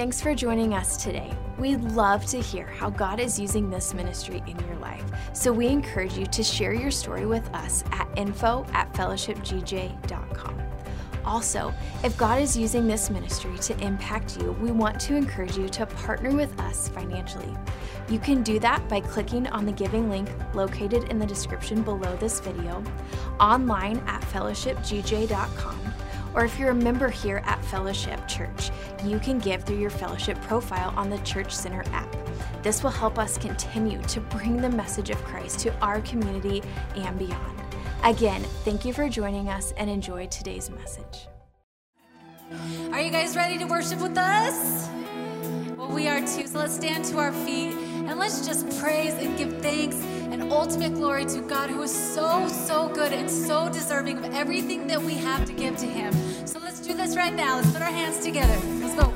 Thanks for joining us today. We'd love to hear how God is using this ministry in your life. So we encourage you to share your story with us at info at fellowshipgj.com. Also, if God is using this ministry to impact you, we want to encourage you to partner with us financially. You can do that by clicking on the giving link located in the description below this video, online at fellowshipgj.com, or if you're a member here at Fellowship Church, you can give through your fellowship profile on the Church Center app. This will help us continue to bring the message of Christ to our community and beyond. Again, thank you for joining us and enjoy today's message. Are you guys ready to worship with us? Well, we are too. So let's stand to our feet and let's just praise and give thanks and ultimate glory to God who is so, so good and so deserving of everything that we have to give to Him. So let's do this right now. Let's put our hands together. Let's go.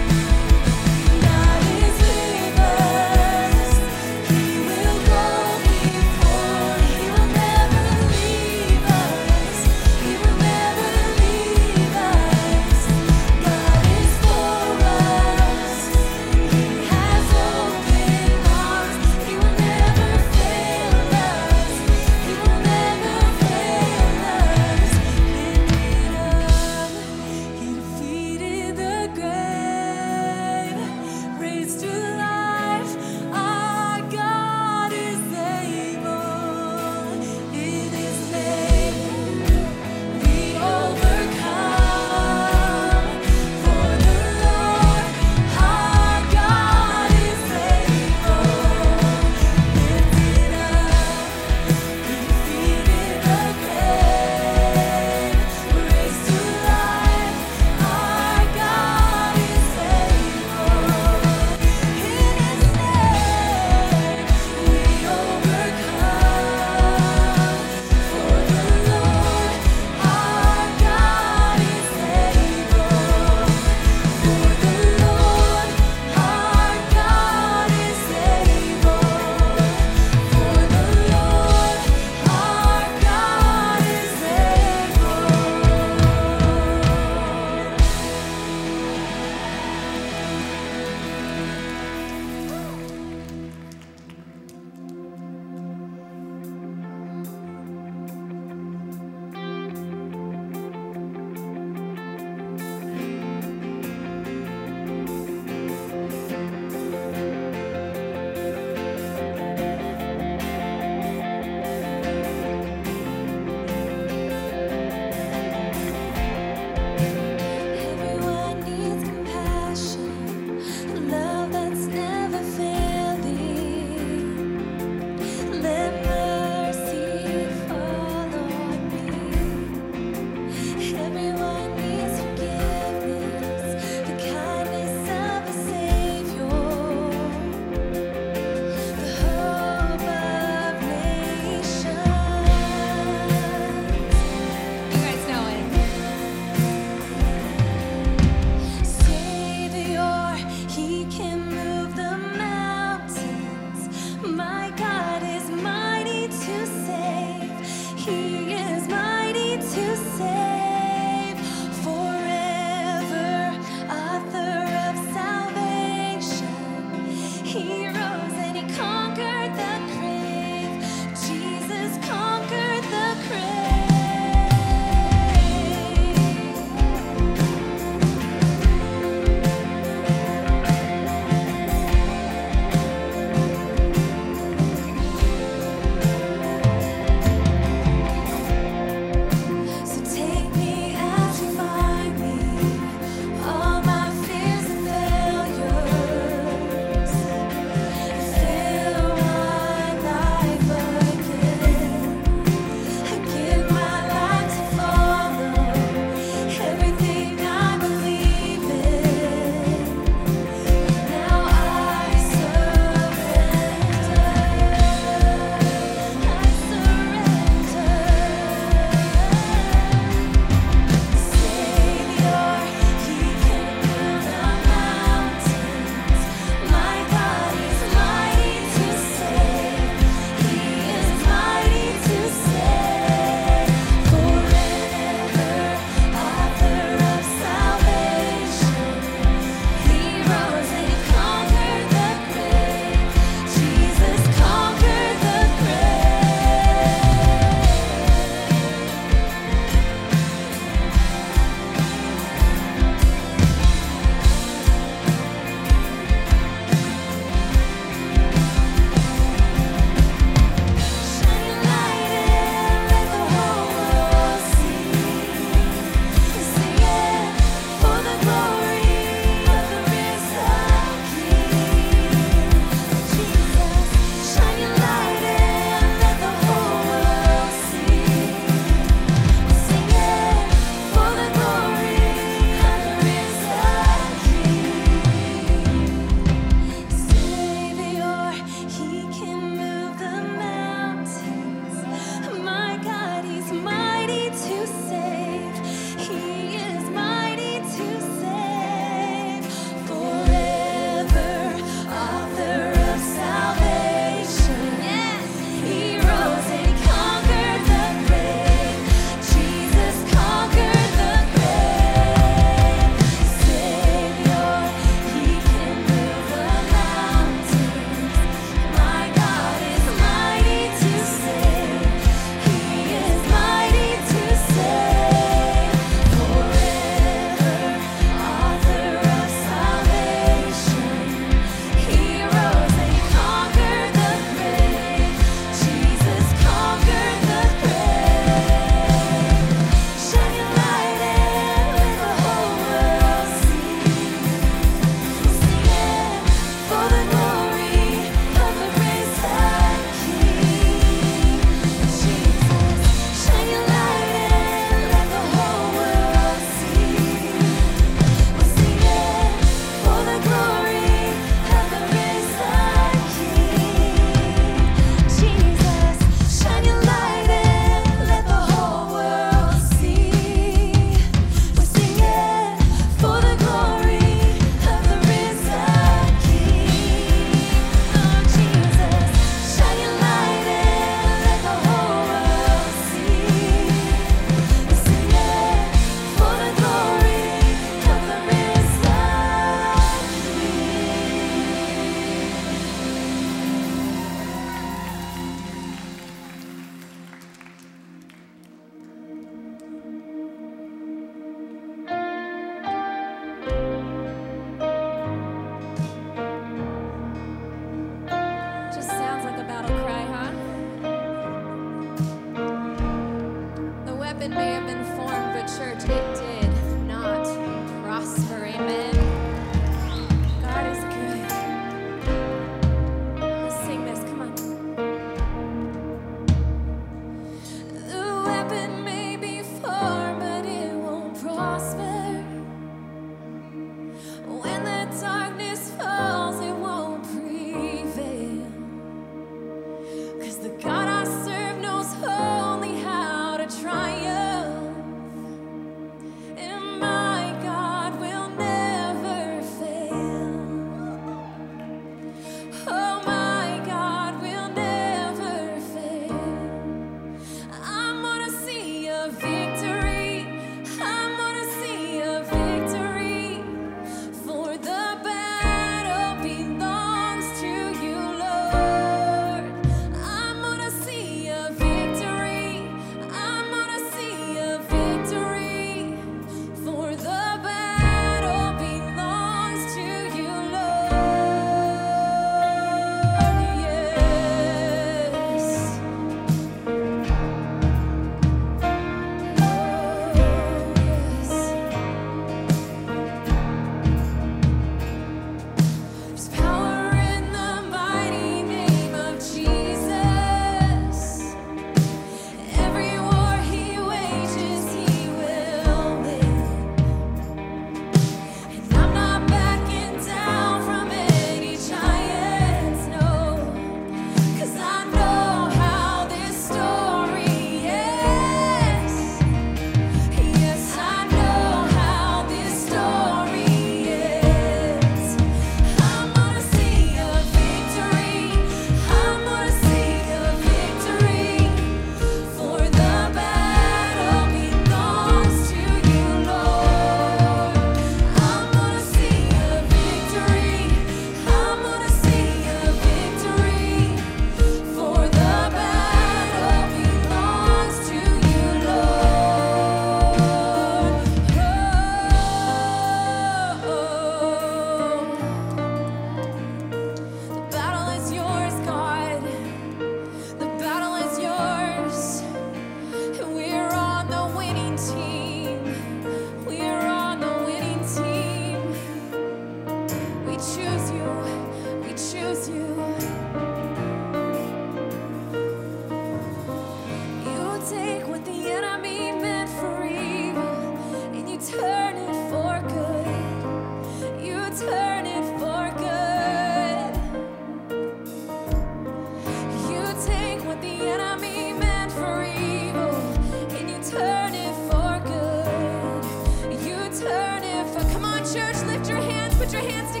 Hands, together.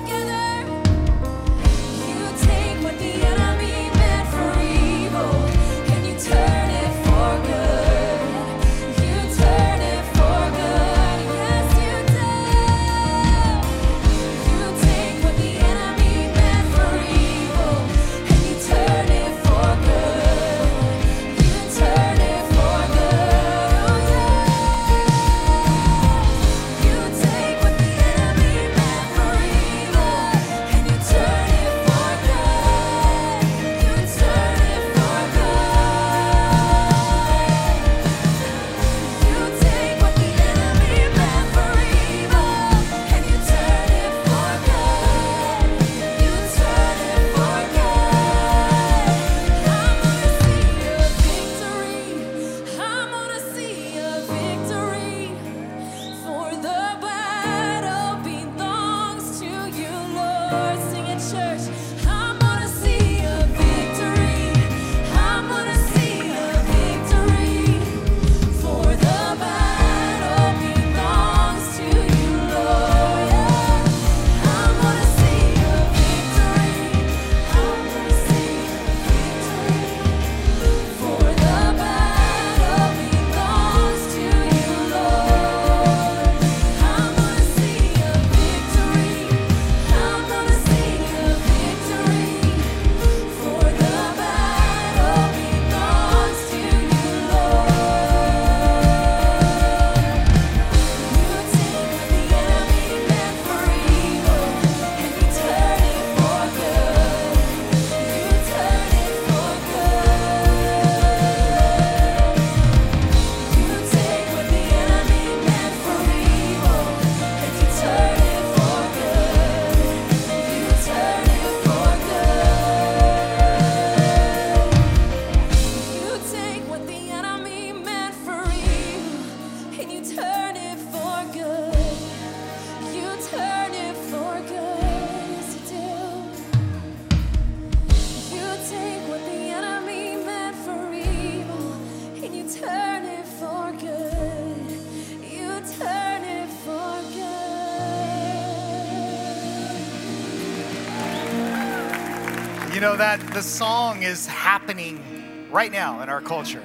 The song is happening right now in our culture.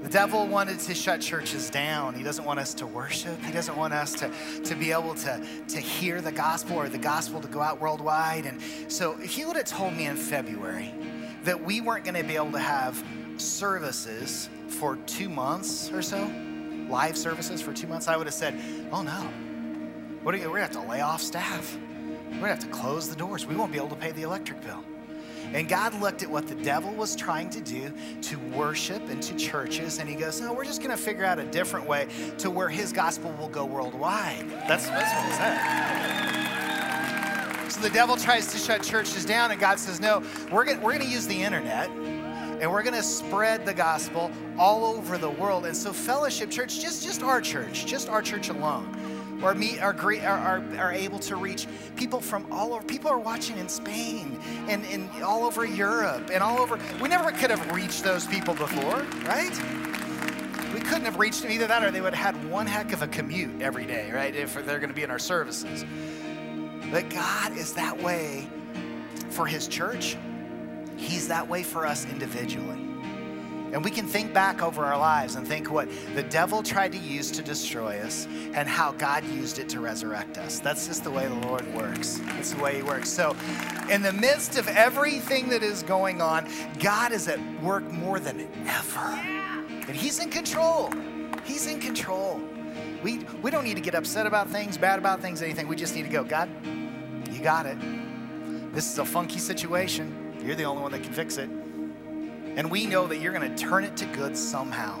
The devil wanted to shut churches down. He doesn't want us to worship. He doesn't want us to, to be able to, to hear the gospel or the gospel to go out worldwide. And so if he would have told me in February that we weren't going to be able to have services for two months or so, live services for two months, I would have said, oh no. What are you, we're gonna have to lay off staff. We're gonna have to close the doors. We won't be able to pay the electric bill. And God looked at what the devil was trying to do to worship and to churches, and he goes, No, we're just gonna figure out a different way to where his gospel will go worldwide. That's, that's what he said. So the devil tries to shut churches down, and God says, No, we're gonna, we're gonna use the internet and we're going to spread the gospel all over the world. And so, Fellowship Church, just just our church, just our church alone, are meet are are, are, are able to reach people from all over. People are watching in Spain and, and all over Europe and all over. We never could have reached those people before, right? We couldn't have reached them either that or they would have had one heck of a commute every day, right? If they're going to be in our services. But God is that way for His church. He's that way for us individually. And we can think back over our lives and think what the devil tried to use to destroy us and how God used it to resurrect us. That's just the way the Lord works. That's the way He works. So, in the midst of everything that is going on, God is at work more than ever. And He's in control. He's in control. We, we don't need to get upset about things, bad about things, anything. We just need to go, God, you got it. This is a funky situation. You're the only one that can fix it. And we know that you're going to turn it to good somehow.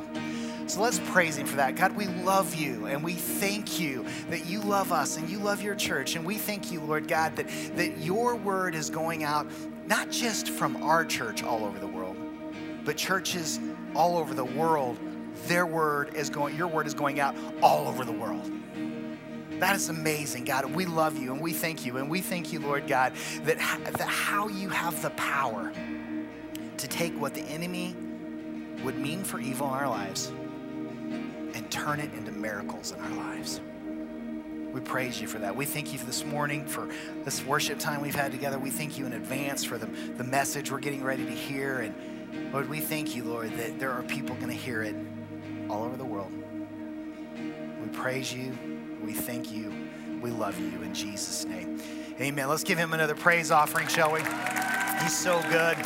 So let's praise Him for that. God, we love you and we thank you that you love us and you love your church. And we thank you, Lord God, that, that your word is going out not just from our church all over the world, but churches all over the world. Their word is going, your word is going out all over the world. That is amazing, God. We love you and we thank you. And we thank you, Lord God, that, that how you have the power to take what the enemy would mean for evil in our lives and turn it into miracles in our lives. We praise you for that. We thank you for this morning, for this worship time we've had together. We thank you in advance for the, the message we're getting ready to hear. And Lord, we thank you, Lord, that there are people going to hear it all over the world. We praise you. We thank you. We love you in Jesus' name. Amen. Let's give him another praise offering, shall we? He's so good.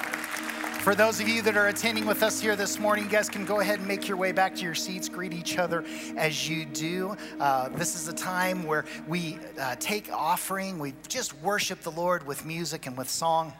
For those of you that are attending with us here this morning, you guys can go ahead and make your way back to your seats. Greet each other as you do. Uh, this is a time where we uh, take offering, we just worship the Lord with music and with song.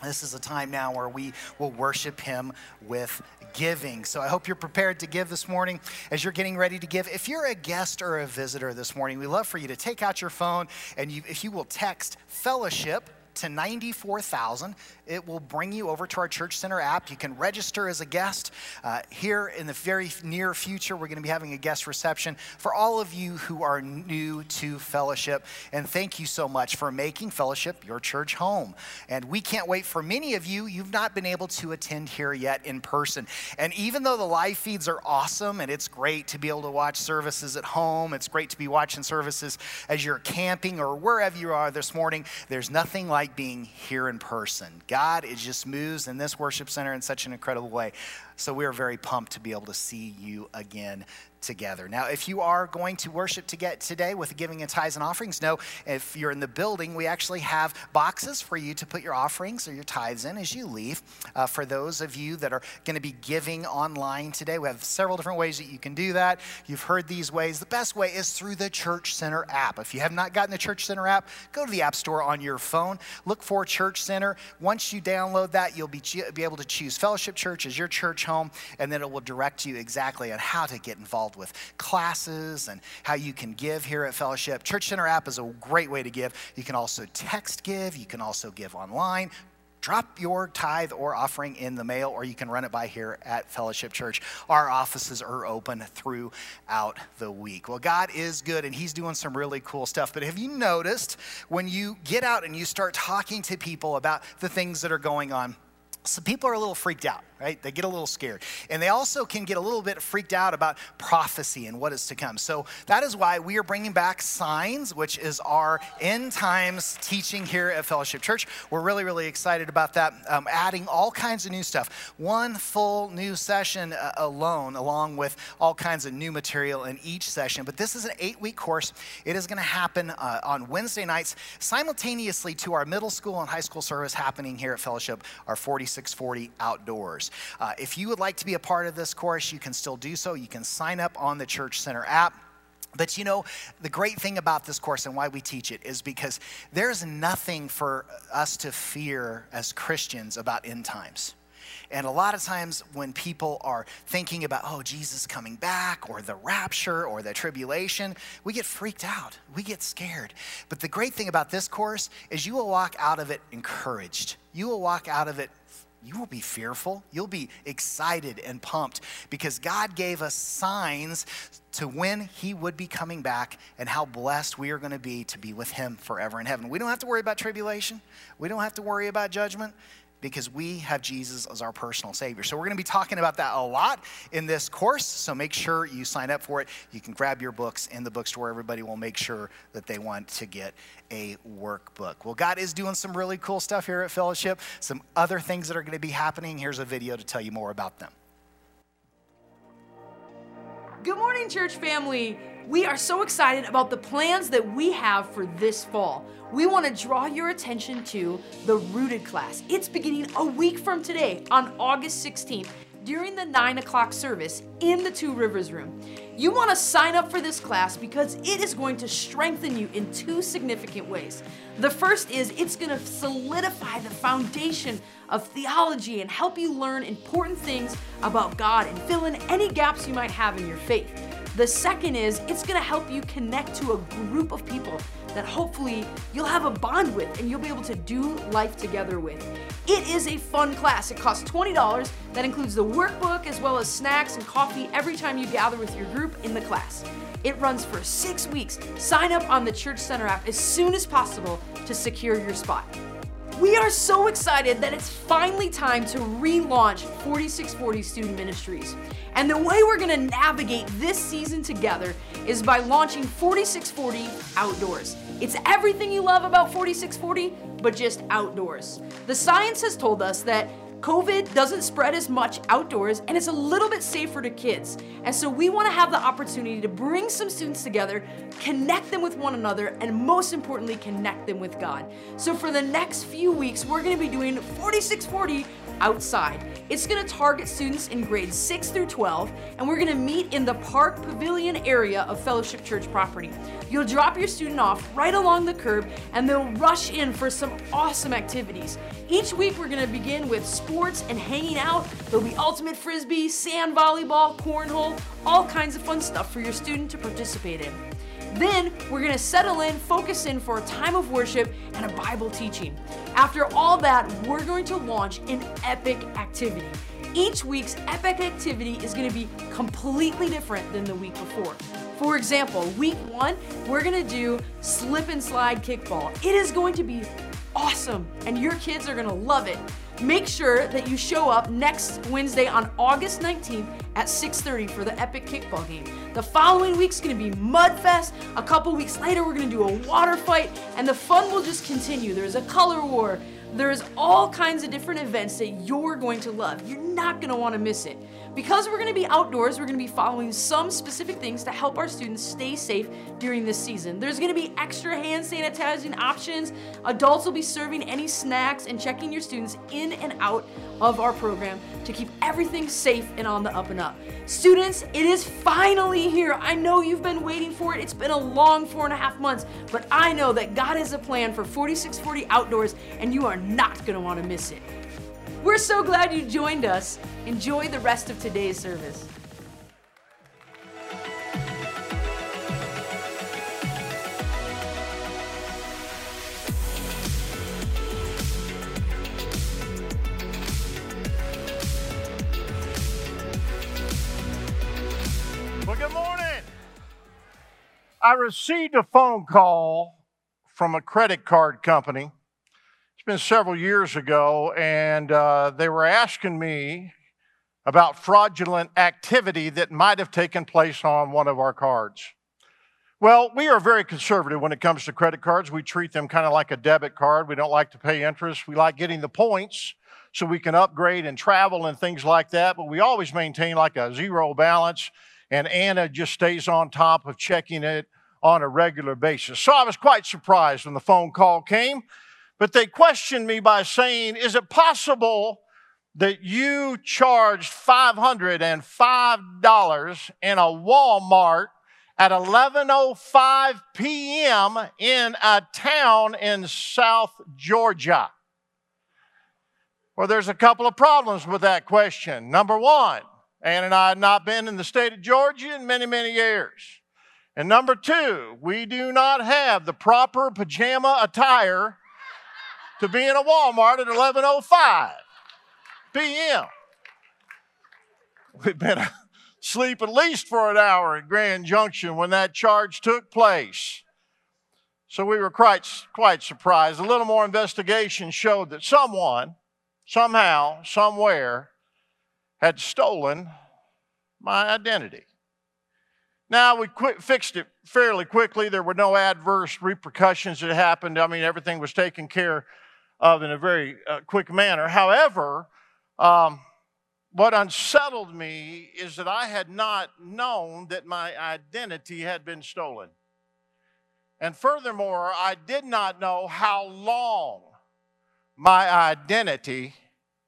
This is a time now where we will worship Him with giving. So I hope you're prepared to give this morning as you're getting ready to give. If you're a guest or a visitor this morning, we love for you to take out your phone and you, if you will text fellowship to 94,000. It will bring you over to our Church Center app. You can register as a guest. Uh, here in the very near future, we're going to be having a guest reception for all of you who are new to fellowship. And thank you so much for making fellowship your church home. And we can't wait for many of you, you've not been able to attend here yet in person. And even though the live feeds are awesome and it's great to be able to watch services at home, it's great to be watching services as you're camping or wherever you are this morning, there's nothing like like being here in person. God is just moves in this worship center in such an incredible way. So we are very pumped to be able to see you again together. Now, if you are going to worship to get today with giving and tithes and offerings, know if you're in the building, we actually have boxes for you to put your offerings or your tithes in as you leave. Uh, for those of you that are going to be giving online today, we have several different ways that you can do that. You've heard these ways. The best way is through the Church Center app. If you have not gotten the Church Center app, go to the App Store on your phone. Look for Church Center. Once you download that, you'll be, be able to choose Fellowship Church as your church home, and then it will direct you exactly on how to get involved with classes and how you can give here at Fellowship. Church Center app is a great way to give. You can also text give, you can also give online drop your tithe or offering in the mail, or you can run it by here at Fellowship Church. Our offices are open throughout the week. Well, God is good and He's doing some really cool stuff. But have you noticed when you get out and you start talking to people about the things that are going on? Some people are a little freaked out, right? They get a little scared. And they also can get a little bit freaked out about prophecy and what is to come. So that is why we are bringing back Signs, which is our end times teaching here at Fellowship Church. We're really, really excited about that, um, adding all kinds of new stuff. One full new session uh, alone, along with all kinds of new material in each session. But this is an eight week course. It is going to happen uh, on Wednesday nights simultaneously to our middle school and high school service happening here at Fellowship, our 40 4640 outdoors. Uh, if you would like to be a part of this course, you can still do so. You can sign up on the Church Center app. But you know, the great thing about this course and why we teach it is because there's nothing for us to fear as Christians about end times. And a lot of times when people are thinking about, oh, Jesus coming back or the rapture or the tribulation, we get freaked out. We get scared. But the great thing about this course is you will walk out of it encouraged. You will walk out of it you will be fearful. You'll be excited and pumped because God gave us signs to when He would be coming back and how blessed we are going to be to be with Him forever in heaven. We don't have to worry about tribulation, we don't have to worry about judgment because we have Jesus as our personal Savior. So, we're going to be talking about that a lot in this course. So, make sure you sign up for it. You can grab your books in the bookstore. Everybody will make sure that they want to get a workbook. Well, God is doing some really cool stuff here at Fellowship, some other things that are going to be happening. Here's a video to tell you more about them. Good morning, church family. We are so excited about the plans that we have for this fall. We want to draw your attention to the Rooted class. It's beginning a week from today on August 16th during the 9 o'clock service in the Two Rivers room. You want to sign up for this class because it is going to strengthen you in two significant ways. The first is it's going to solidify the foundation of theology and help you learn important things about God and fill in any gaps you might have in your faith. The second is it's going to help you connect to a group of people that hopefully you'll have a bond with and you'll be able to do life together with. It is a fun class. It costs $20. That includes the workbook as well as snacks and coffee every time you gather with your group in the class. It runs for six weeks. Sign up on the Church Center app as soon as possible to secure your spot. We are so excited that it's finally time to relaunch 4640 Student Ministries. And the way we're gonna navigate this season together is by launching 4640 Outdoors. It's everything you love about 4640, but just outdoors. The science has told us that COVID doesn't spread as much outdoors and it's a little bit safer to kids. And so we want to have the opportunity to bring some students together, connect them with one another, and most importantly, connect them with God. So for the next few weeks, we're going to be doing 4640 outside. It's going to target students in grades 6 through 12, and we're going to meet in the park pavilion area of Fellowship Church property. You'll drop your student off right along the curb, and they'll rush in for some awesome activities. Each week, we're going to begin with sports and hanging out. There'll be ultimate frisbee, sand volleyball, cornhole, all kinds of fun stuff for your student to participate in. Then we're to settle in, focus in for a time of worship and a Bible teaching. After all that, we're going to launch an epic activity. Each week's epic activity is going to be completely different than the week before. For example, week one, we're to do slip and slide kickball. It is going to be awesome, and your kids are to love it. Make sure that you show up next Wednesday on August 19th at 6:30 for the epic kickball game. The following week's to be Mudfest. A couple weeks later, we're to do a water fight, and the fun will just continue. There's a color war. There's all kinds of different events that you're going to love. You're not going to want to miss it. Because we're going to be outdoors, we're going to be following some specific things to help our students stay safe during this season. There's going to be extra hand sanitizing options. Adults will be serving any snacks and checking your students in and out of our program to keep everything safe and on the up and up. Students, it is finally here. I know you've been waiting for it. It's been a long four and a half months, but I know that God has a plan for 4640 Outdoors, and you are not going to want to miss it. We're so glad you joined us. Enjoy the rest of today's service. Well, good morning. I received a phone call from a credit card company. It's been several years ago, and uh, they were asking me about fraudulent activity that might have taken place on one of our cards. Well, we are very conservative when it comes to credit cards. We treat them kind of like a debit card. We don't like to pay interest. We like getting the points so we can upgrade and travel and things like that, but we always maintain like a zero balance, and Anna just stays on top of checking it on a regular basis. So I was quite surprised when the phone call came, but they questioned me by saying, Is it possible that you charged $505 in a Walmart at 11:05 p.m. in a town in South Georgia? Well, there's a couple of problems with that question. Number one, Ann and I had not been in the state of Georgia in many, many years. And number two, we do not have the proper pajama attire to be in a Walmart at 11:05 p.m. We've been asleep at least for an hour at Grand Junction when that charge took place. So we were quite, quite surprised. A little more investigation showed that someone, somehow, somewhere, had stolen my identity. Now, we quit, fixed it fairly quickly. There were no adverse repercussions that happened. I mean, everything was taken care of in a very uh, quick manner. However, um, what unsettled me is that I had not known that my identity had been stolen. And furthermore, I did not know how long my identity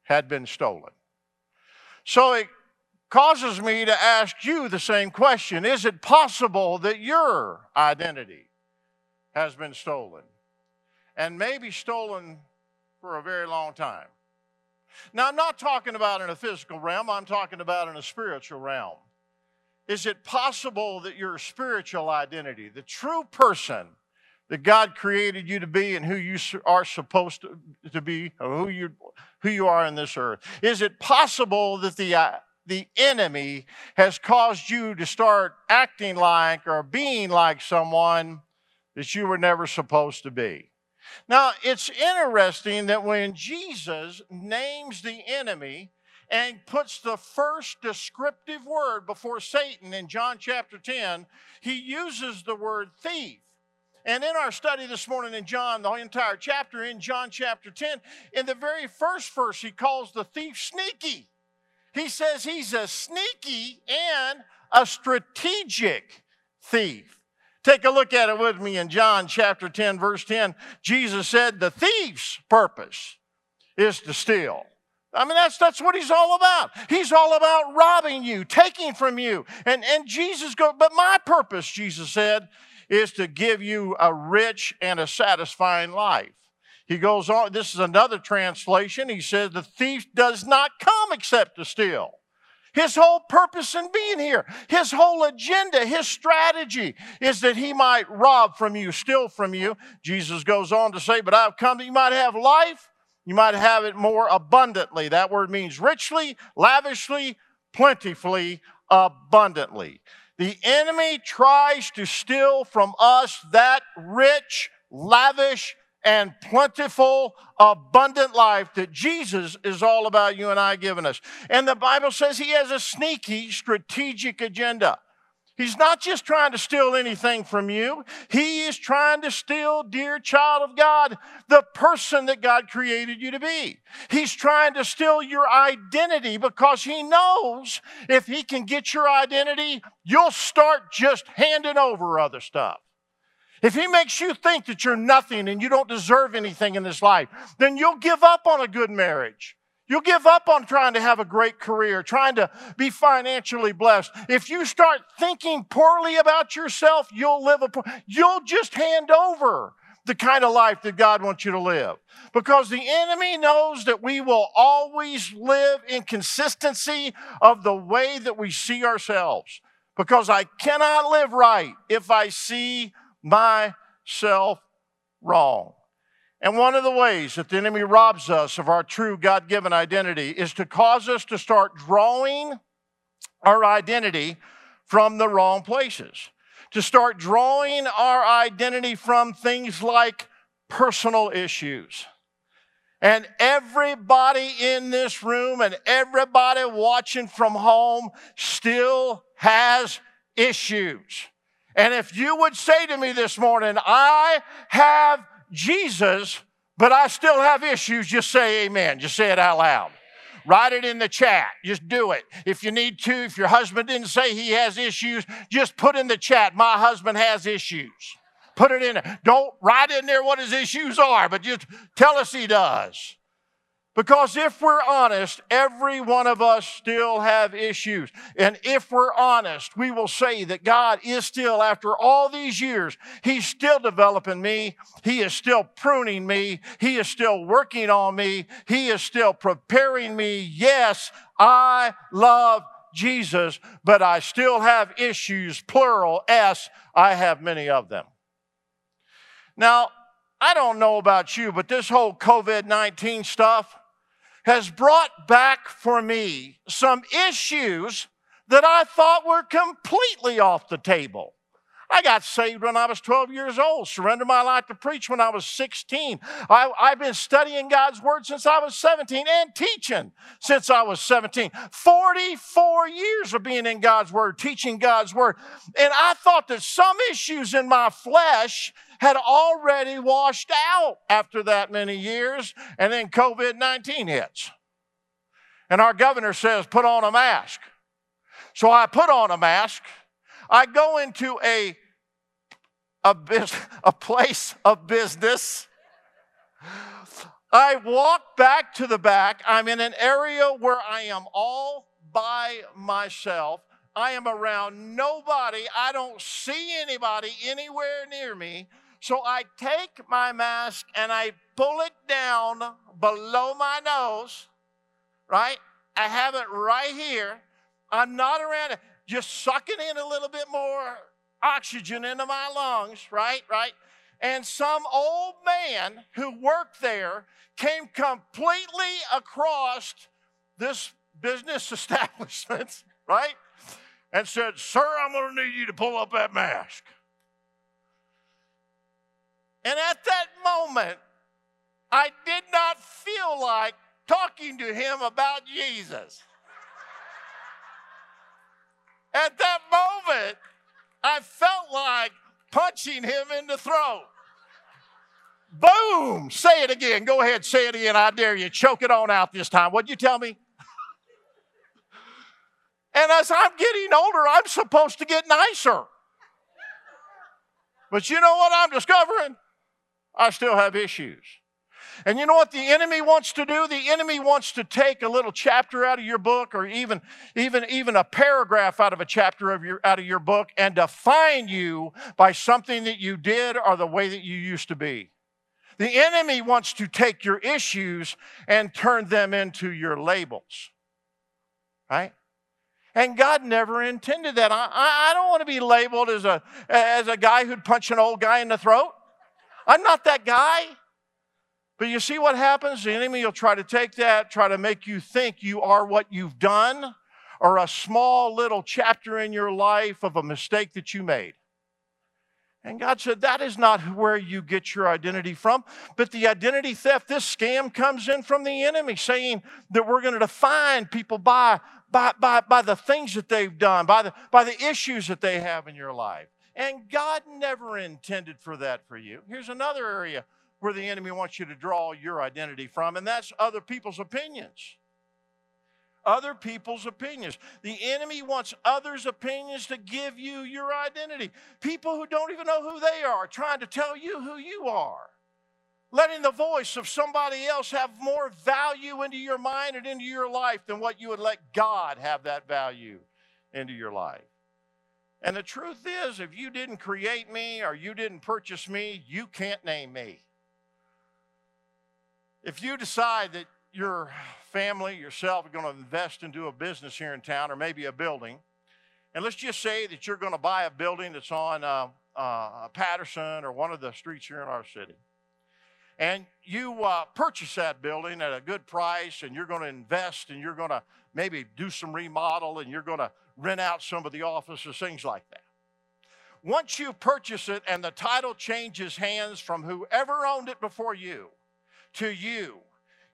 had been stolen. So it causes me to ask you the same question Is it possible that your identity has been stolen? And maybe stolen for a very long time. Now, I'm not talking about in a physical realm, I'm talking about in a spiritual realm. Is it possible that your spiritual identity, the true person that God created you to be and who you are supposed to, be, or who you, who you are in this earth, is it possible that the, uh, the enemy has caused you to start acting like or being like someone that you were never supposed to be? Now, it's interesting that when Jesus names the enemy and puts the first descriptive word before Satan in John chapter 10, he uses the word thief. And in our study this morning in John, the entire chapter in John chapter 10, in the very first verse, he calls the thief sneaky. He says he's a sneaky and a strategic thief. Take a look at it with me in John chapter 10, verse 10. Jesus said, The thief's purpose is to steal. I mean, that's, that's what he's all about. He's all about robbing you, taking from you. And, and Jesus goes, But my purpose, Jesus said, is to give you a rich and a satisfying life. He goes on, this is another translation. He says, The thief does not come except to steal his whole purpose in being here, his whole agenda, his strategy is that he might rob from you, steal from you. Jesus goes on to say, But I've come that you might have life, you might have it more abundantly. That word means richly, lavishly, plentifully, abundantly. The enemy tries to steal from us that rich, lavish, and plentiful, abundant life that Jesus is all about you and I giving us. And the Bible says he has a sneaky, strategic agenda. He's not just trying to steal anything from you. He is trying to steal, dear child of God, the person that God created you to be. He's trying to steal your identity because he knows if he can get your identity, you'll start just handing over other stuff. If he makes you think that you're nothing and you don't deserve anything in this life, then you'll give up on a good marriage. You'll give up on trying to have a great career, trying to be financially blessed. If you start thinking poorly about yourself, you'll live a you'll just hand over the kind of life that God wants you to live. Because the enemy knows that we will always live in consistency of the way that we see ourselves. Because I cannot live right if I see myself wrong. And one of the ways that the enemy robs us of our true God given identity is to cause us to start drawing our identity from the wrong places, to start drawing our identity from things like personal issues. And everybody in this room and everybody watching from home still has issues. And if you would say to me this morning, I have Jesus, but I still have issues, just say amen. Just say it out loud. Write it in the chat. Just do it. If you need to, if your husband didn't say he has issues, just put in the chat, my husband has issues. Put it in there. Don't write in there what his issues are, but just tell us he does. Because if we're honest, every one of us still have issues. And if we're honest, we will say that God is still, after all these years, He's still developing me. He is still pruning me. He is still working on me. He is still preparing me. Yes, I love Jesus, but I still have issues, plural S. I have many of them. Now, I don't know about you, but this whole COVID 19 stuff, has brought back for me some issues that I thought were completely off the table. I got saved when I was 12 years old, surrendered my life to preach when I was 16. I, have been studying God's Word since I was 17 and teaching since I was 17. 44 years of being in God's Word, teaching God's Word. And I thought that some issues in my flesh had already washed out after that many years, and then COVID 19 hits. And our governor says, put on a mask. So I put on a mask. I go into a a, bis- a place of business. I walk back to the back. I'm in an area where I am all by myself. I am around nobody. I don't see anybody anywhere near me. So I take my mask and I pull it down below my nose, right? I have it right here. I'm not around it, just sucking in a little bit more oxygen into my lungs, right? Right? And some old man who worked there came completely across this business establishment, right? And said, Sir, I'm to need you to pull up that mask. And at that moment, I did not feel like talking to him about Jesus. At that moment, I felt like punching him in the throat. Boom! Say it again. Go ahead, say it again. I dare you. Choke it on out this time. What'd you tell me? and as I'm getting older, I'm supposed to get nicer. But you know what I'm discovering? I still have issues. And you know what the enemy wants to do? The enemy wants to take a little chapter out of your book or even, even, even a paragraph out of a chapter of your, out of your book and define you by something that you did or the way that you used to be. The enemy wants to take your issues and turn them into your labels. Right? And God never intended that. I, I don't want to be labeled as a, as a guy who'd punch an old guy in the throat. I'm not that guy. But you see what happens? The enemy will try to take that, try to make you think you are what you've done, or a small little chapter in your life of a mistake that you made. And God said, That is not where you get your identity from. But the identity theft, this scam comes in from the enemy, saying that we're going to define people by, by, by, by the things that they've done, by the, by the issues that they have in your life. And God never intended for that for you. Here's another area where the enemy wants you to draw your identity from, and that's other people's opinions. Other people's opinions. The enemy wants others' opinions to give you your identity. People who don't even know who they are trying to tell you who you are. Letting the voice of somebody else have more value into your mind and into your life than what you would let God have that value into your life. And the truth is, if you didn't create me or you didn't purchase me, you can't name me. If you decide that your family, yourself, are going to invest into a business here in town or maybe a building, and let's just say that you're going to buy a building that's on uh, uh, Patterson or one of the streets here in our city, and you uh, purchase that building at a good price, and you're going to invest and you're going to maybe do some remodel and you're going to rent out some of the offices, things like that. Once you purchase it and the title changes hands from whoever owned it before you, to you,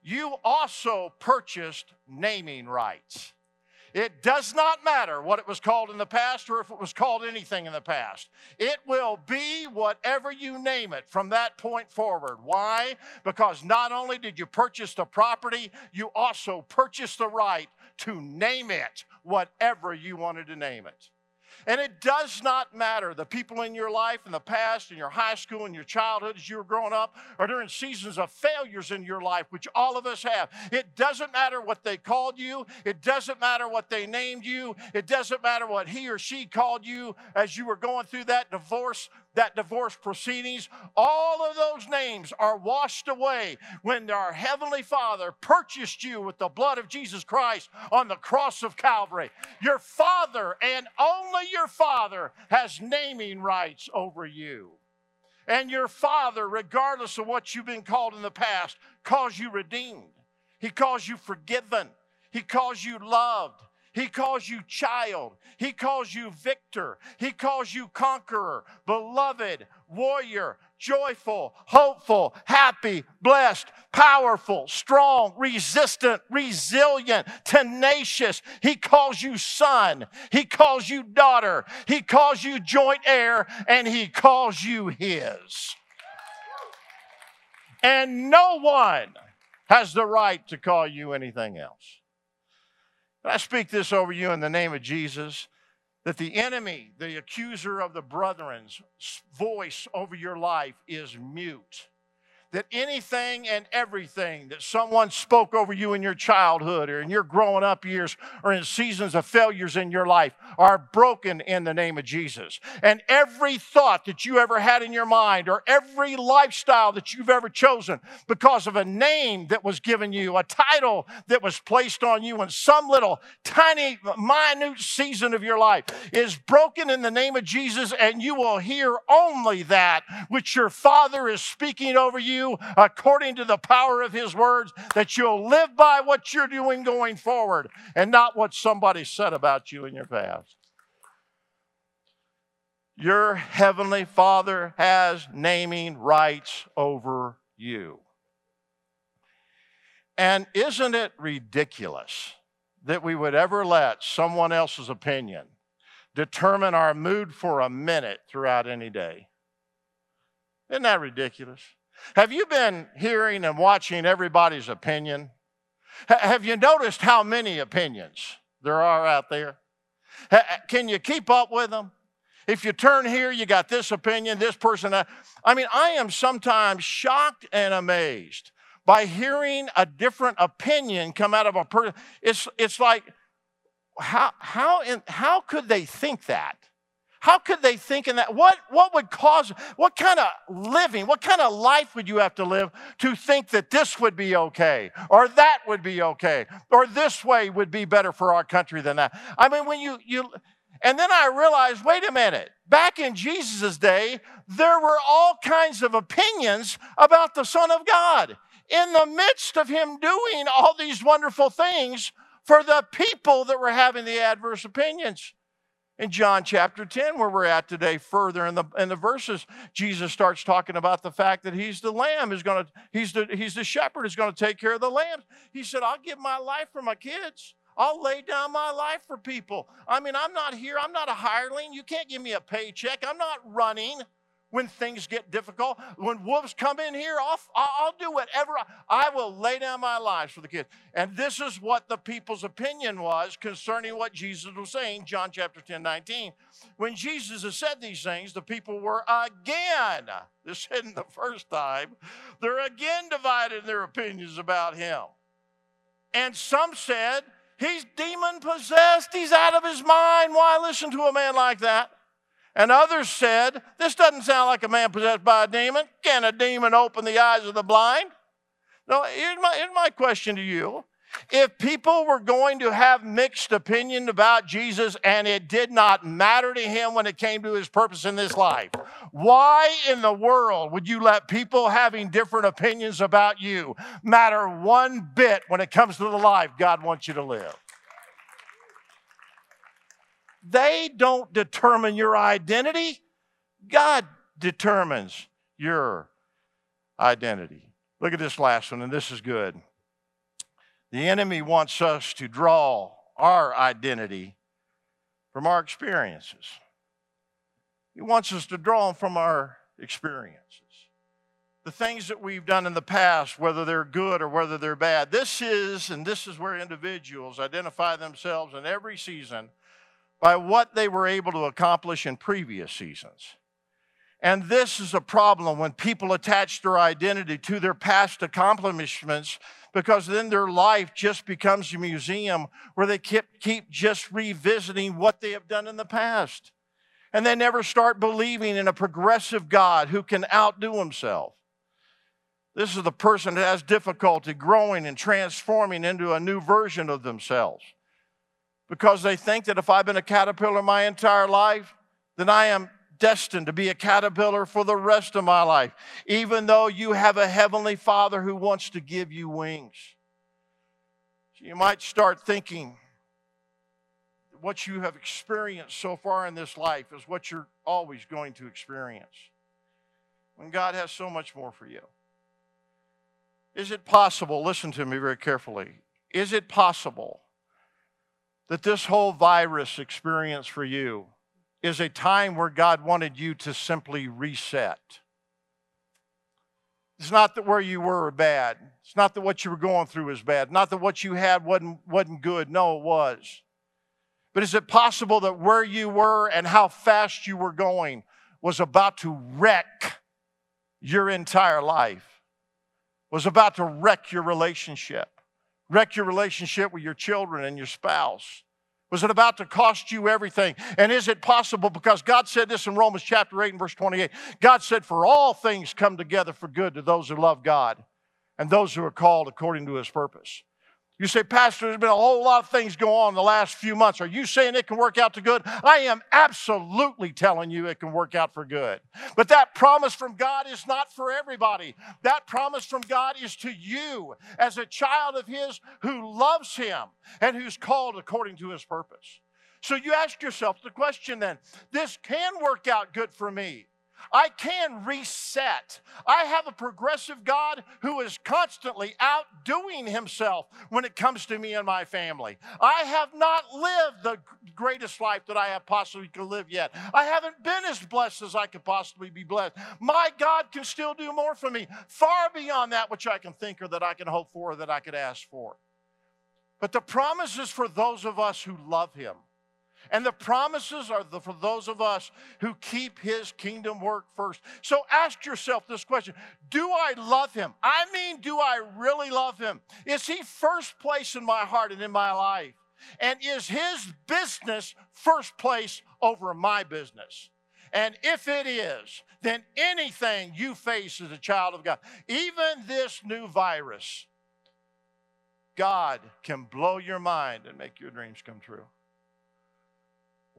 you also purchased naming rights. It does not matter what it was called in the past or if it was called anything in the past. It will be whatever you name it from that point forward. Why? Because not only did you purchase the property, you also purchased the right to name it whatever you wanted to name it. And it does not matter the people in your life in the past, in your high school, in your childhood as you were growing up, or during seasons of failures in your life, which all of us have. It doesn't matter what they called you. It doesn't matter what they named you. It doesn't matter what he or she called you as you were going through that divorce that divorce proceedings, all of those names are washed away when our Heavenly Father purchased you with the blood of Jesus Christ on the cross of Calvary. Your Father and only your Father has naming rights over you. And your Father, regardless of what you've been called in the past, calls you redeemed. He calls you forgiven. He calls you loved. He calls you child. He calls you victor. He calls you conqueror, beloved, warrior, joyful, hopeful, happy, blessed, powerful, strong, resistant, resilient, tenacious. He calls you son. He calls you daughter. He calls you joint heir, and he calls you his. And no one has the right to call you anything else. I speak this over you in the name of Jesus that the enemy, the accuser of the brethren's voice over your life is mute. That anything and everything that someone spoke over you in your childhood or in your growing up years or in seasons of failures in your life are broken in the name of Jesus. And every thought that you ever had in your mind or every lifestyle that you've ever chosen because of a name that was given you, a title that was placed on you in some little tiny, minute season of your life is broken in the name of Jesus, and you will hear only that which your Father is speaking over you you according to the power of His words, that you'll live by what you're doing going forward and not what somebody said about you in your past. Your Heavenly Father has naming rights over you. And isn't it ridiculous that we would ever let someone else's opinion determine our mood for a minute throughout any day? Isn't that ridiculous? Have you been hearing and watching everybody's opinion? H- have you noticed how many opinions there are out there? H- can you keep up with them? If you turn here, you got this opinion, this person. That. I mean, I am sometimes shocked and amazed by hearing a different opinion come out of a person. It's, it's like, how, how, in, how could they think that? How could they think in that? What, what would cause, what kind of living, what kind of life would you have to live to think that this would be okay, or that would be okay, or this way would be better for our country than that? I mean, when you, you, and then I realized, wait a minute, back in Jesus' day, there were all kinds of opinions about the Son of God. In the midst of him doing all these wonderful things for the people that were having the adverse opinions. In John chapter 10, where we're at today, further in the, in the verses, Jesus starts talking about the fact that he's the lamb, is gonna, he's the he's the shepherd, is gonna take care of the lambs. He said, I'll give my life for my kids. I'll lay down my life for people. I mean, I'm not here, I'm not a hireling. You can't give me a paycheck. I'm not running when things get difficult. When wolves come in here, I'll, I'll do whatever. I, I will lay down my lives for the kids. And this is what the people's opinion was concerning what Jesus was saying, John chapter 10, 19. When Jesus has said these things, the people were again, this isn't the first time, they're again divided in their opinions about him. And some said, he's demon possessed, he's out of his mind. Why listen to a man like that? And others said, This doesn't sound like a man possessed by a demon. Can a demon open the eyes of the blind? No, here's my, here's my question to you. If people were going to have mixed opinion about Jesus and it did not matter to him when it came to his purpose in this life, why in the world would you let people having different opinions about you matter one bit when it comes to the life God wants you to live? They don't determine your identity. God determines your identity. Look at this last one, and this is good. The enemy wants us to draw our identity from our experiences. He wants us to draw from our experiences. The things that we've done in the past, whether they're good or whether they're bad. This is, and this is where individuals identify themselves in every season by what they were able to accomplish in previous seasons. And this is a problem when people attach their identity to their past accomplishments because then their life just becomes a museum where they keep, keep just revisiting what they have done in the past. And they never start believing in a progressive God who can outdo himself. This is the person that has difficulty growing and transforming into a new version of themselves because they think that if I've been a caterpillar my entire life, then I am destined to be a caterpillar for the rest of my life, even though you have a heavenly Father who wants to give you wings. So you might start thinking what you have experienced so far in this life is what you're always going to experience when God has so much more for you. Is it possible, listen to me very carefully, is it possible that this whole virus experience for you is a time where God wanted you to simply reset. It's not that where you were bad. It's not that what you were going through was bad. Not that what you had wasn't, wasn't good. No, it was. But is it possible that where you were and how fast you were going was about to wreck your entire life? was about to wreck your relationship, wreck your relationship with your children and your spouse? Was it about to cost you everything? And is it possible? Because God said this in Romans chapter 8 and verse 28. God said, For all things come together for good to those who love God and those who are called according to his purpose. You say, Pastor, there's been a whole lot of things go on in the last few months. Are you saying it can work out to good? I am absolutely telling you it can work out for good. But that promise from God is not for everybody. That promise from God is to you as a child of His who loves Him and who's called according to His purpose. So you ask yourself the question then this can work out good for me. I can reset. I have a progressive God who is constantly outdoing himself when it comes to me and my family. I have not lived the greatest life that I have possibly could live yet. I haven't been as blessed as I could possibly be blessed. My God can still do more for me, far beyond that which I can think or that I can hope for or that I could ask for. But the promise is for those of us who love him. And the promises are the, for those of us who keep his kingdom work first. So ask yourself this question Do I love him? I mean, do I really love him? Is he first place in my heart and in my life? And is his business first place over my business? And if it is, then anything you face as a child of God, even this new virus, God can blow your mind and make your dreams come true.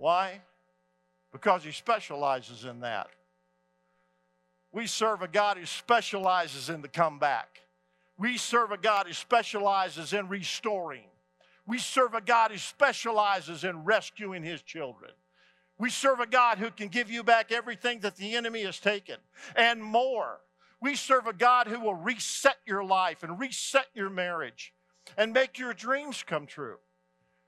Why? Because he specializes in that. We serve a God who specializes in the comeback. We serve a God who specializes in restoring. We serve a God who specializes in rescuing his children. We serve a God who can give you back everything that the enemy has taken and more. We serve a God who will reset your life and reset your marriage and make your dreams come true.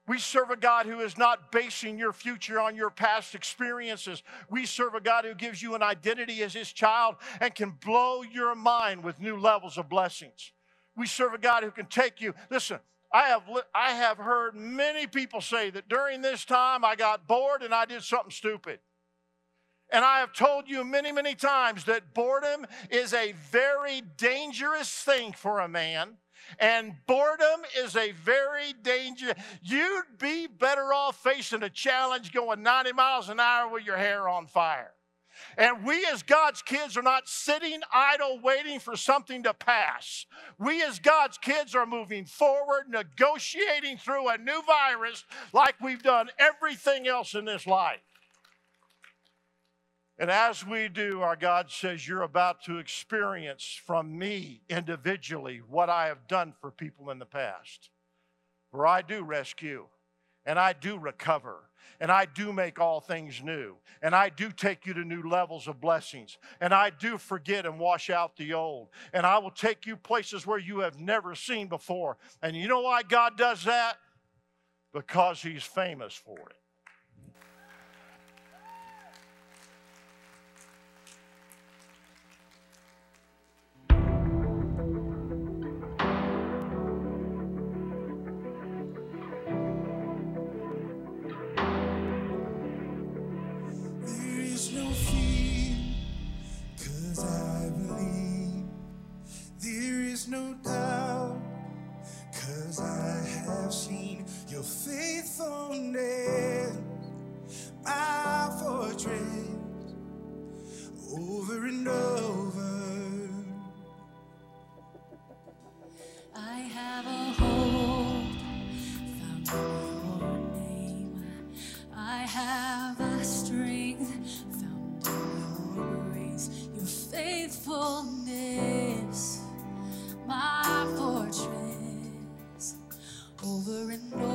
We serve a God who is not basing your future on your past experiences. We serve a God who gives you an identity as his child and can blow your mind with new levels of blessings. We serve a God who can take you. Listen, I have, I have heard many people say that during this time I got bored and I did something stupid. And I have told you many, many times that boredom is a very dangerous thing for a man and boredom is a very dangerous. You'd be better off facing a challenge going 90 miles an hour with your hair on fire. And we, as God's kids, are not sitting idle waiting for something to pass. We, as God's kids, are moving forward, negotiating through a new virus like we've done everything else in this life. And as we do, our God says, You're about to experience from me individually what I have done for people in the past. For I do rescue, and I do recover, and I do make all things new, and I do take you to new levels of blessings, and I do forget and wash out the old, and I will take you places where you have never seen before. And you know why God does that? Because He's famous for it. Over and over.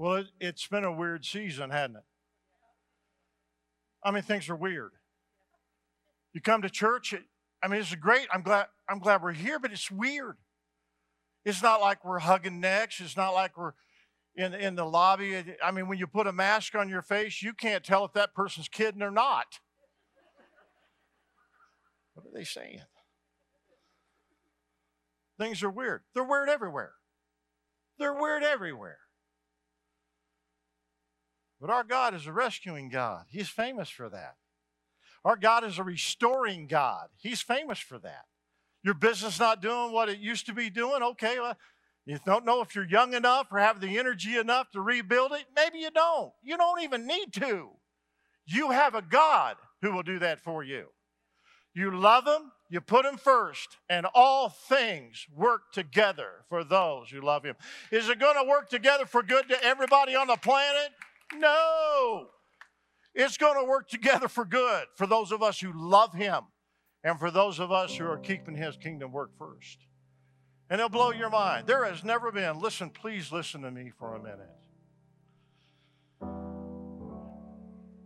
Well, it, it's been a weird season, hasn't it? I mean, things are weird. You come to church. It, I mean, it's great. I'm glad. I'm glad we're here, but it's weird. It's not like we're hugging necks. It's not like we're in in the lobby. I mean, when you put a mask on your face, you can't tell if that person's kidding or not. What are they saying? Things are weird. They're weird everywhere. They're weird everywhere. But our God is a rescuing God. He's famous for that. Our God is a restoring God. He's famous for that. Your business not doing what it used to be doing, okay, well, you don't know if you're young enough or have the energy enough to rebuild it. Maybe you don't. You don't even need to. You have a God who will do that for you. You love Him, you put Him first, and all things work together for those who love Him. Is it going to work together for good to everybody on the planet? No. It's going to work together for good for those of us who love Him and for those of us who are keeping His kingdom work first. And it'll blow your mind. There has never been, listen, please listen to me for a minute.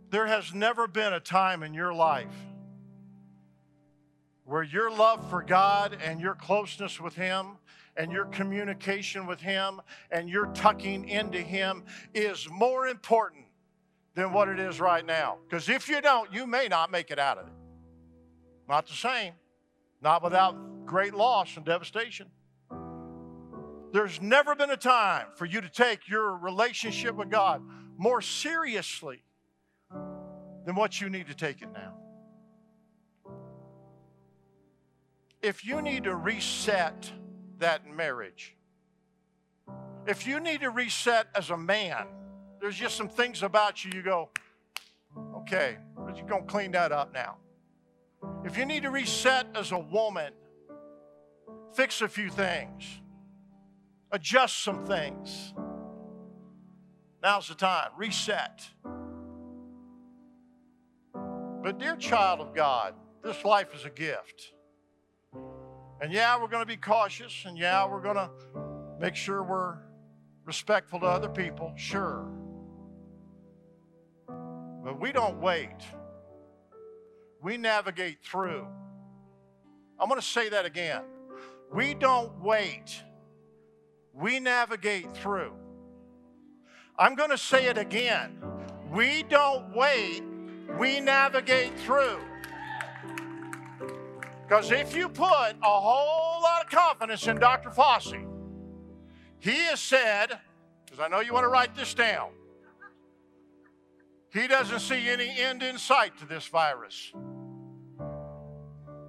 There has never been a time in your life where your love for God and your closeness with Him and your communication with Him and your tucking into Him is more important than what it is right now. Because if you don't, you may not make it out of it. Not the same, not without great loss and devastation. There's never been a time for you to take your relationship with God more seriously than what you need to take it now. If you need to reset that marriage, if you need to reset as a man, there's just some things about you you go, okay, but you're going to clean that up now. If you need to reset as a woman, fix a few things, adjust some things. Now's the time. Reset. But, dear child of God, this life is a gift. And yeah, we're going to be cautious, and yeah, we're going to make sure we're respectful to other people, sure. But we don't wait, we navigate through. I'm going to say that again. We don't wait, we navigate through. I'm going to say it again. We don't wait, we navigate through. Because if you put a whole lot of confidence in Dr. Fauci, he has said, because I know you want to write this down, he doesn't see any end in sight to this virus.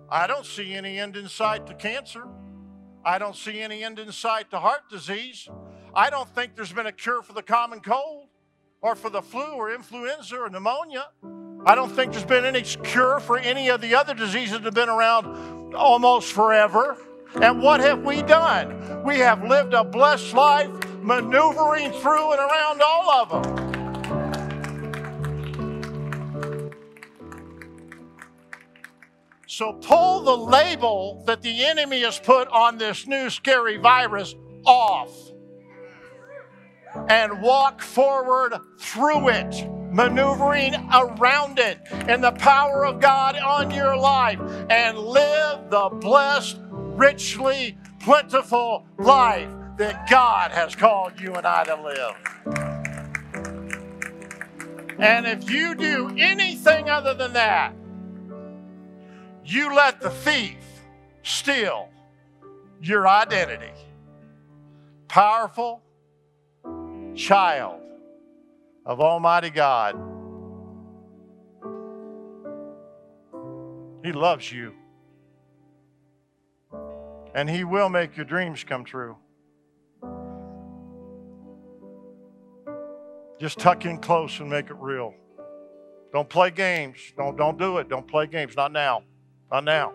I don't see any end in sight to cancer. I don't see any end in sight to heart disease. I don't think there's been a cure for the common cold or for the flu or influenza or pneumonia. I don't think there's been any cure for any of the other diseases that have been around almost forever. And what have we done? We have lived a blessed life, maneuvering through and around all of them. So pull the label that the enemy has put on this new scary virus off and walk forward through it, maneuvering around it in the power of God on your life and live the blessed, richly plentiful life that God has called you and I to live. And if you do anything other than that, you let the thief steal your identity. Powerful child of Almighty God. He loves you. And He will make your dreams come true. Just tuck in close and make it real. Don't play games. Don't, don't do it. Don't play games. Not now. Not now.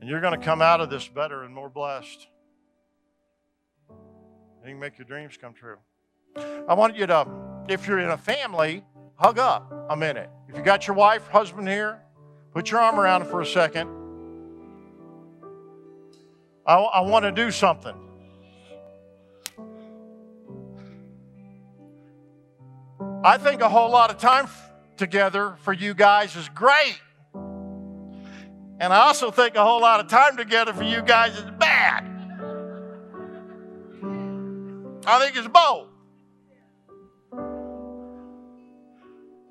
And you're going to come out of this better and more blessed. And you can make your dreams come true. I want you to, if you're in a family, hug up a minute. If you got your wife, husband here, put your arm around them for a second. I, I want to do something. I think a whole lot of time together for you guys is great. And I also think a whole lot of time together for you guys is bad. I think it's both.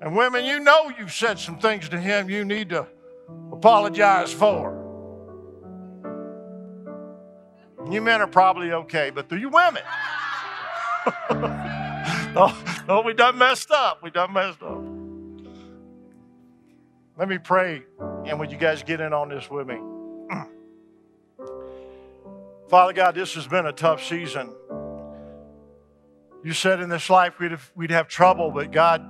And women, you know you've said some things to him you need to apologize for. You men are probably okay, but do you women? oh, oh, we done messed up. We done messed up. Let me pray, and would you guys get in on this with me? Father God, this has been a tough season. You said in this life we'd have, we'd have trouble, but God,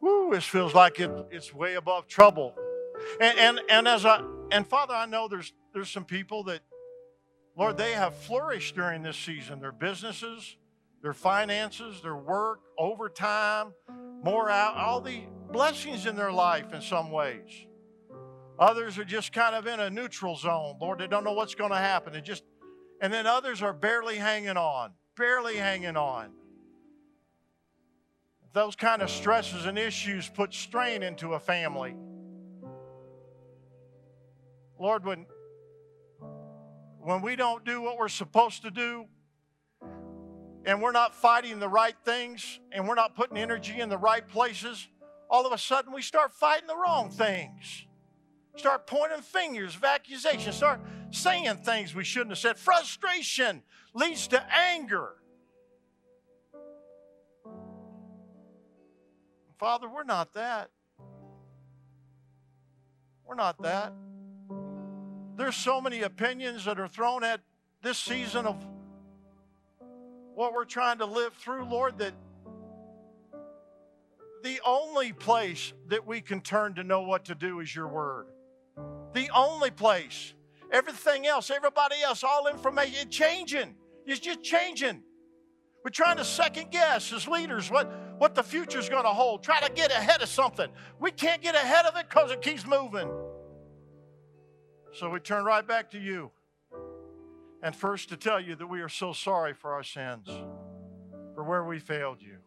whoo, this feels like it, it's way above trouble. And, and, and as I, and Father, I know there's, there's some people that, Lord, they have flourished during this season. Their businesses, their finances, their work, overtime, more out, all the blessings in their life in some ways. Others are just kind of in a neutral zone. Lord, they don't know what's going to happen. They just, and then others are barely hanging on, barely hanging on. Those kind of stresses and issues put strain into a family. Lord, when when we don't do what we're supposed to do, and we're not fighting the right things, and we're not putting energy in the right places, all of a sudden we start fighting the wrong things. Start pointing fingers of accusation. Start saying things we shouldn't have said. Frustration leads to anger. Father, we're not that. We're not that. There's so many opinions that are thrown at this season of what we're trying to live through, Lord, that the only place that we can turn to know what to do is your word. The only place. Everything else, everybody else, all information, changing. It's just changing. We're trying to second guess as leaders what, what the future's going to hold. Try to get ahead of something. We can't get ahead of it because it keeps moving. So we turn right back to you. And first to tell you that we are so sorry for our sins, for where we failed you.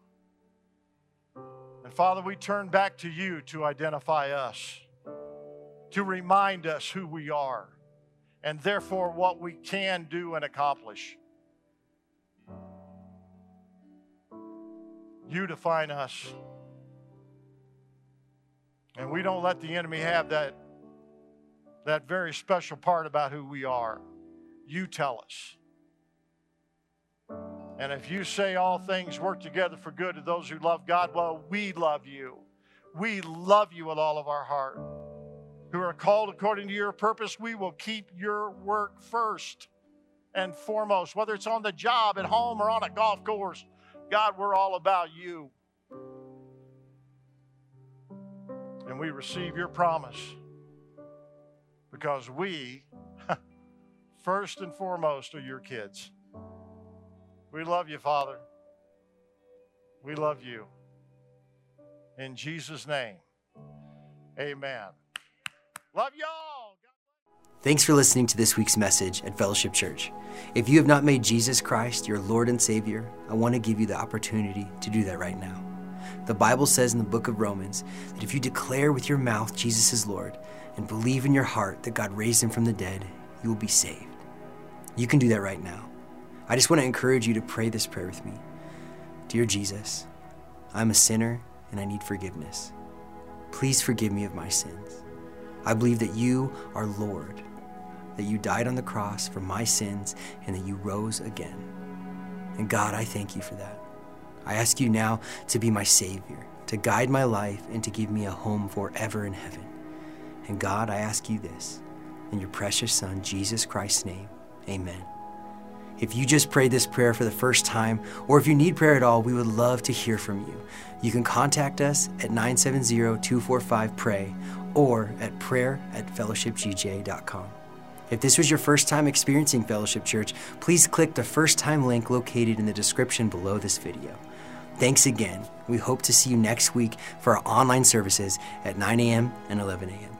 And Father, we turn back to you to identify us, to remind us who we are, and therefore what we can do and accomplish. You define us. And we don't let the enemy have that, that very special part about who we are. You tell us. And if you say all things work together for good to those who love God, well, we love you. We love you with all of our heart. Who are called according to your purpose, we will keep your work first and foremost, whether it's on the job, at home, or on a golf course. God, we're all about you. And we receive your promise because we, first and foremost, are your kids. We love you, Father. We love you. In Jesus' name, amen. Love y'all. Thanks for listening to this week's message at Fellowship Church. If you have not made Jesus Christ your Lord and Savior, I want to give you the opportunity to do that right now. The Bible says in the book of Romans that if you declare with your mouth Jesus is Lord and believe in your heart that God raised him from the dead, you will be saved. You can do that right now. I just want to encourage you to pray this prayer with me. Dear Jesus, I'm a sinner and I need forgiveness. Please forgive me of my sins. I believe that you are Lord, that you died on the cross for my sins, and that you rose again. And God, I thank you for that. I ask you now to be my Savior, to guide my life, and to give me a home forever in heaven. And God, I ask you this in your precious Son, Jesus Christ's name. Amen. If you just prayed this prayer for the first time, or if you need prayer at all, we would love to hear from you. You can contact us at 970 245 PRAY or at prayer at fellowshipgj.com. If this was your first time experiencing Fellowship Church, please click the first time link located in the description below this video. Thanks again. We hope to see you next week for our online services at 9 a.m. and 11 a.m.